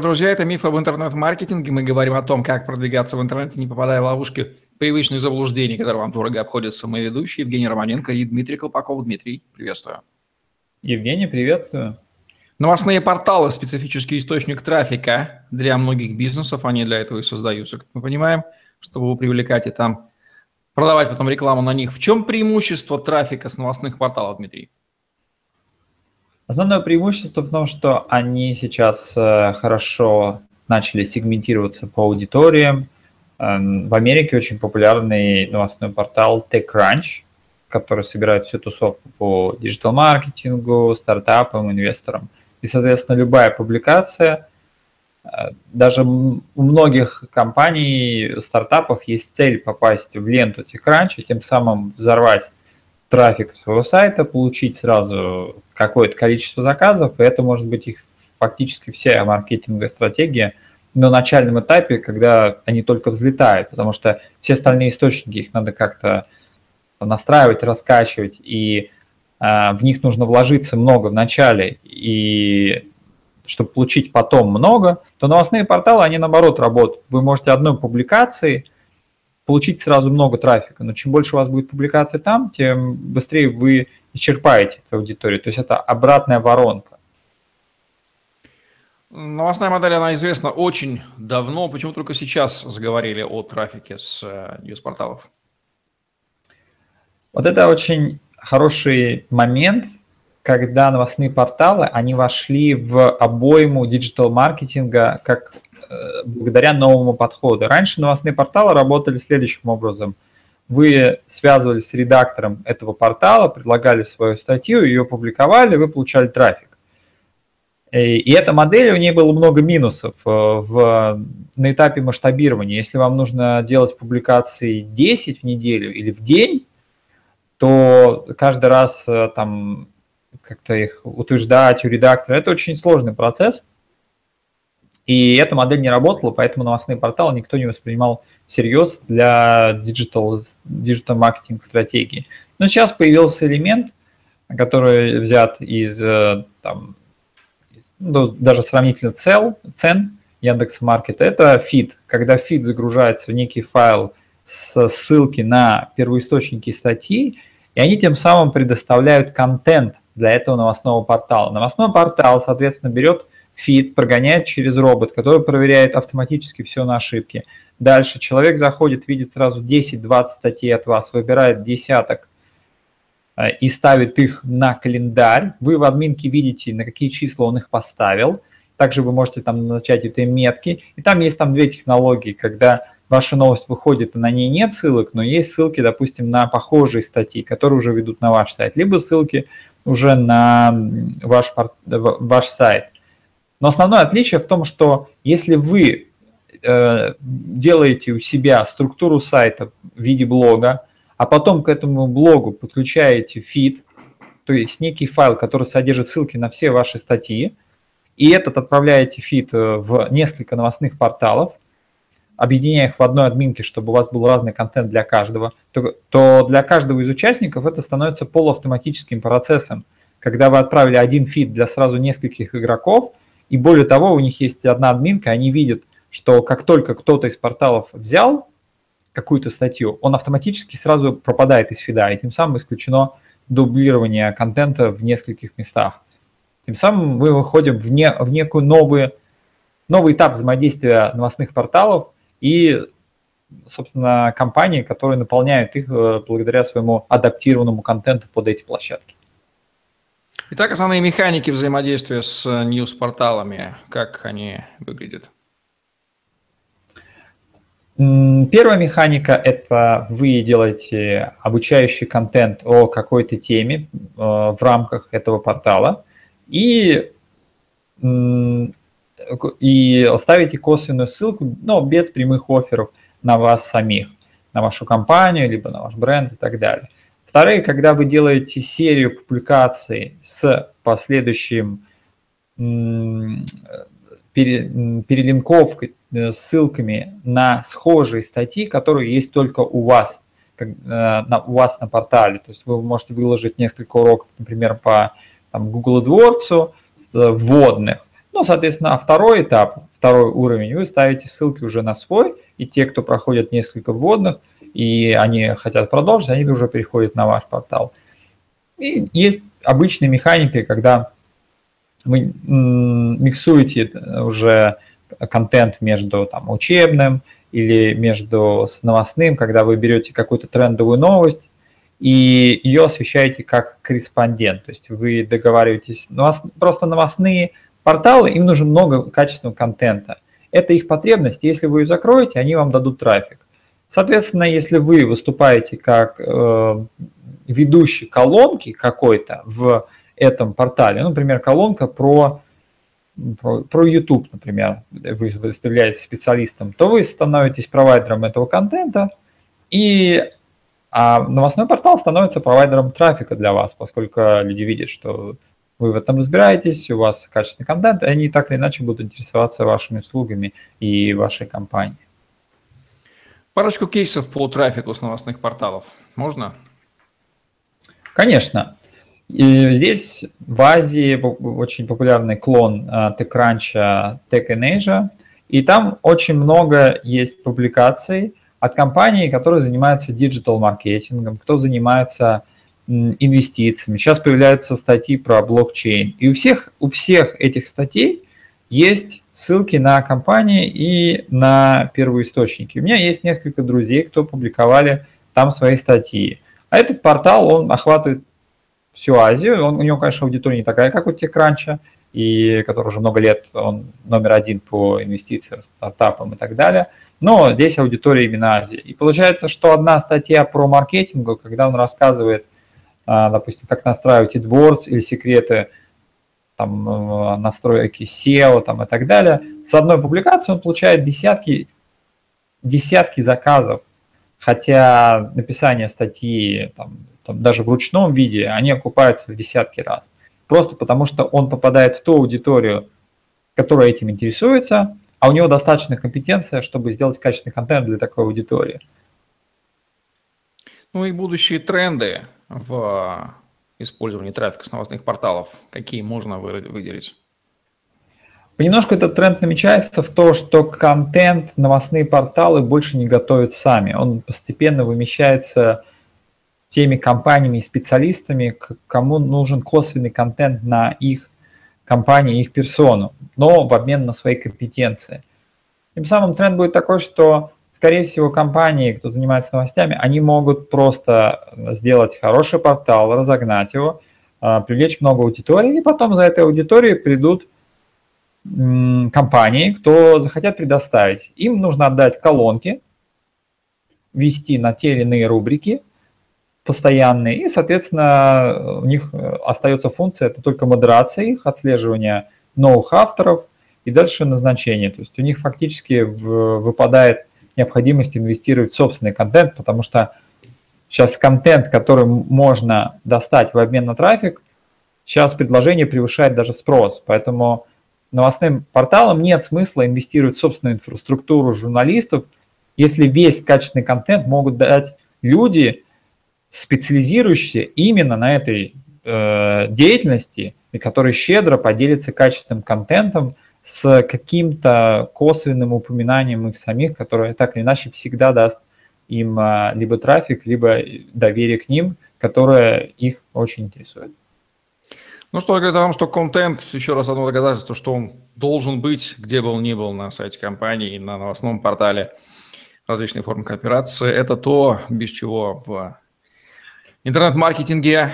Друзья, это миф об интернет-маркетинге. Мы говорим о том, как продвигаться в интернете, не попадая в ловушки привычных заблуждений, которые вам дорого обходятся. Мы ведущие Евгений Романенко и Дмитрий Колпаков. Дмитрий, приветствую. Евгений, приветствую. Новостные порталы – специфический источник трафика для многих бизнесов. Они для этого и создаются, как мы понимаем, чтобы привлекать и там продавать потом рекламу на них. В чем преимущество трафика с новостных порталов, Дмитрий? Основное преимущество в том, что они сейчас э, хорошо начали сегментироваться по аудиториям. Эм, в Америке очень популярный новостной портал TechCrunch, который собирает всю тусовку по диджитал-маркетингу, стартапам, инвесторам. И, соответственно, любая публикация, э, даже у многих компаний, стартапов есть цель попасть в ленту TechCrunch и тем самым взорвать трафик своего сайта, получить сразу какое-то количество заказов, и это может быть их фактически вся маркетинговая стратегия на начальном этапе, когда они только взлетают, потому что все остальные источники, их надо как-то настраивать, раскачивать, и э, в них нужно вложиться много в начале, и чтобы получить потом много, то новостные порталы, они наоборот работают. Вы можете одной публикацией – получить сразу много трафика. Но чем больше у вас будет публикаций там, тем быстрее вы исчерпаете эту аудиторию. То есть это обратная воронка. Новостная модель, она известна очень давно. Почему только сейчас заговорили о трафике с э, ньюс-порталов? Вот это очень хороший момент, когда новостные порталы, они вошли в обойму диджитал-маркетинга как благодаря новому подходу. Раньше новостные порталы работали следующим образом. Вы связывались с редактором этого портала, предлагали свою статью, ее публиковали, вы получали трафик. Э, и эта модель, у нее было много минусов э, в, на этапе масштабирования. Если вам нужно делать публикации 10 в неделю или в день, то каждый раз там как-то их утверждать у редактора, это очень сложный процесс – и эта модель не работала, поэтому новостные порталы никто не воспринимал всерьез для диgital, digital маркетинг стратегии. Но сейчас появился элемент, который взят из э, там, ну, даже сравнительно цел, цен Яндекс Маркета, это фид. Когда фид загружается в некий файл с ссылки на первоисточники статьи, и они тем самым предоставляют контент для этого новостного портала. Новостной портал, соответственно, берет фид прогоняет через робот, который проверяет автоматически все на ошибки. Дальше человек заходит, видит сразу 10-20 статей от вас, выбирает десяток э, и ставит их на календарь. Вы в админке видите, на какие числа он их поставил. Также вы можете там назначать эти метки. И там есть там две технологии, когда ваша новость выходит, и на ней нет ссылок, но есть ссылки, допустим, на похожие статьи, которые уже ведут на ваш сайт, либо ссылки уже на ваш, ваш сайт. Но основное отличие в том, что если вы э, делаете у себя структуру сайта в виде блога, а потом к этому блогу подключаете фид, то есть некий файл, который содержит ссылки на все ваши статьи, и этот отправляете фид э, в несколько новостных порталов, объединяя их в одной админке, чтобы у вас был разный контент для каждого, то, то для каждого из участников это становится полуавтоматическим процессом. Когда вы отправили один фид для сразу нескольких игроков – и более того, у них есть одна админка, они видят, что как только кто-то из порталов взял какую-то статью, он автоматически сразу пропадает из фида, и тем самым исключено дублирование контента в нескольких местах. Тем самым мы выходим в, не, в некую новую, новый этап взаимодействия новостных порталов и, собственно, компании, которые наполняют их э, благодаря своему адаптированному контенту под эти площадки. Итак, основные механики взаимодействия с ньюс-порталами, как они выглядят? Первая механика – это вы делаете обучающий контент о какой-то теме э, в рамках этого портала и, и ставите косвенную ссылку, но без прямых офферов на вас самих, на вашу компанию, либо на ваш бренд и так далее. Вторые, когда вы делаете серию публикаций с последующим перелинковкой, э, ссылками на схожие статьи, которые есть только у вас, как, э, на, у вас на портале. То есть вы можете выложить несколько уроков, например, по там, Google AdWords, вводных. Ну, соответственно, второй этап, второй уровень, вы ставите ссылки уже на свой, и те, кто проходят несколько вводных, и они хотят продолжить, они уже переходят на ваш портал. И есть обычные механики, когда вы миксуете уже контент между там, учебным или между новостным, когда вы берете какую-то трендовую новость и ее освещаете как корреспондент. То есть вы договариваетесь, просто новостные порталы, им нужно много качественного контента. Это их потребность, если вы ее закроете, они вам дадут трафик. Соответственно, если вы выступаете как э, ведущий колонки какой-то в этом портале, ну, например, колонка про, про, про YouTube, например, вы выставляете специалистом, то вы становитесь провайдером этого контента, и а новостной портал становится провайдером трафика для вас, поскольку люди видят, что вы в этом разбираетесь, у вас качественный контент, и они так или иначе будут интересоваться вашими услугами и вашей компанией. Парочку кейсов по трафику с новостных порталов. Можно? Конечно. И здесь в Азии очень популярный клон а, TechCrunch Tech in Asia, и там очень много есть публикаций от компаний, которые занимаются диджитал-маркетингом, кто занимается инвестициями. Сейчас появляются статьи про блокчейн. И у всех, у всех этих статей есть ссылки на компании и на первоисточники. У меня есть несколько друзей, кто публиковали там свои статьи. А этот портал, он охватывает всю Азию. Он, у него, конечно, аудитория не такая, как у TechCrunch, и который уже много лет, он номер один по инвестициям, стартапам и так далее. Но здесь аудитория именно Азии. И получается, что одна статья про маркетинг, когда он рассказывает, а, допустим, как настраивать AdWords или секреты там, э, настройки SEO там, и так далее, с одной публикации он получает десятки, десятки заказов, хотя написание статьи там, там, даже в ручном виде, они окупаются в десятки раз. Просто потому, что он попадает в ту аудиторию, которая этим интересуется, а у него достаточно компетенция, чтобы сделать качественный контент для такой аудитории. Ну и будущие тренды в использовании трафика с новостных порталов, какие можно выделить? Понемножку этот тренд намечается в то, что контент новостные порталы больше не готовят сами. Он постепенно вымещается теми компаниями и специалистами, кому нужен косвенный контент на их компании, их персону, но в обмен на свои компетенции. Тем самым тренд будет такой, что, скорее всего, компании, кто занимается новостями, они могут просто сделать хороший портал, разогнать его, а, привлечь много аудитории, и потом за этой аудиторией придут компании, кто захотят предоставить. Им нужно отдать колонки, вести на те или иные рубрики, постоянные, и, соответственно, у них э, остается функция, это только модерация их, отслеживание новых авторов и дальше назначение. То есть у них фактически выпадает необходимость инвестировать в собственный контент, потому что сейчас контент, который можно достать в обмен на трафик, сейчас предложение превышает даже спрос. Поэтому новостным порталам нет смысла инвестировать в собственную инфраструктуру журналистов, если весь качественный контент могут дать люди, специализирующийся именно на этой э, деятельности, и который щедро поделится качественным контентом с каким-то косвенным упоминанием их самих, которое так или иначе всегда даст им э, либо трафик, либо доверие к ним, которое их очень интересует. Ну что говорит о том, что контент, еще раз одно доказательство, что он должен быть, где бы он ни был, на сайте компании, на новостном портале, различные формы кооперации, это то, без чего в интернет-маркетинге,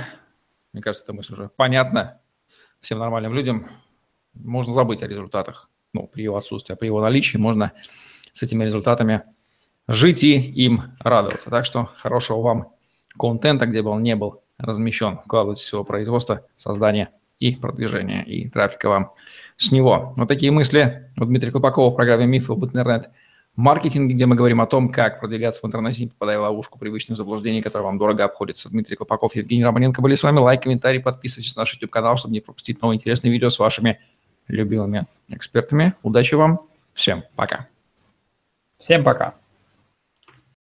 мне кажется, эта мысль уже понятна всем нормальным людям, можно забыть о результатах. Ну, при его отсутствии, а при его наличии можно с этими результатами жить и им радоваться. Так что хорошего вам контента, где бы он не был размещен. Вкладывайте всего производства, создания и продвижения, и трафика вам с него. Вот такие мысли у Дмитрия Колпакова в программе «Мифы об интернет» маркетинге, где мы говорим о том, как продвигаться в интернете, не попадая в ловушку привычных заблуждений, которые вам дорого обходятся. Дмитрий Клопаков, Евгений Романенко были с вами. Лайк, комментарий, подписывайтесь на наш YouTube-канал, чтобы не пропустить новые интересные видео с вашими любимыми экспертами. Удачи вам. Всем пока. Всем пока.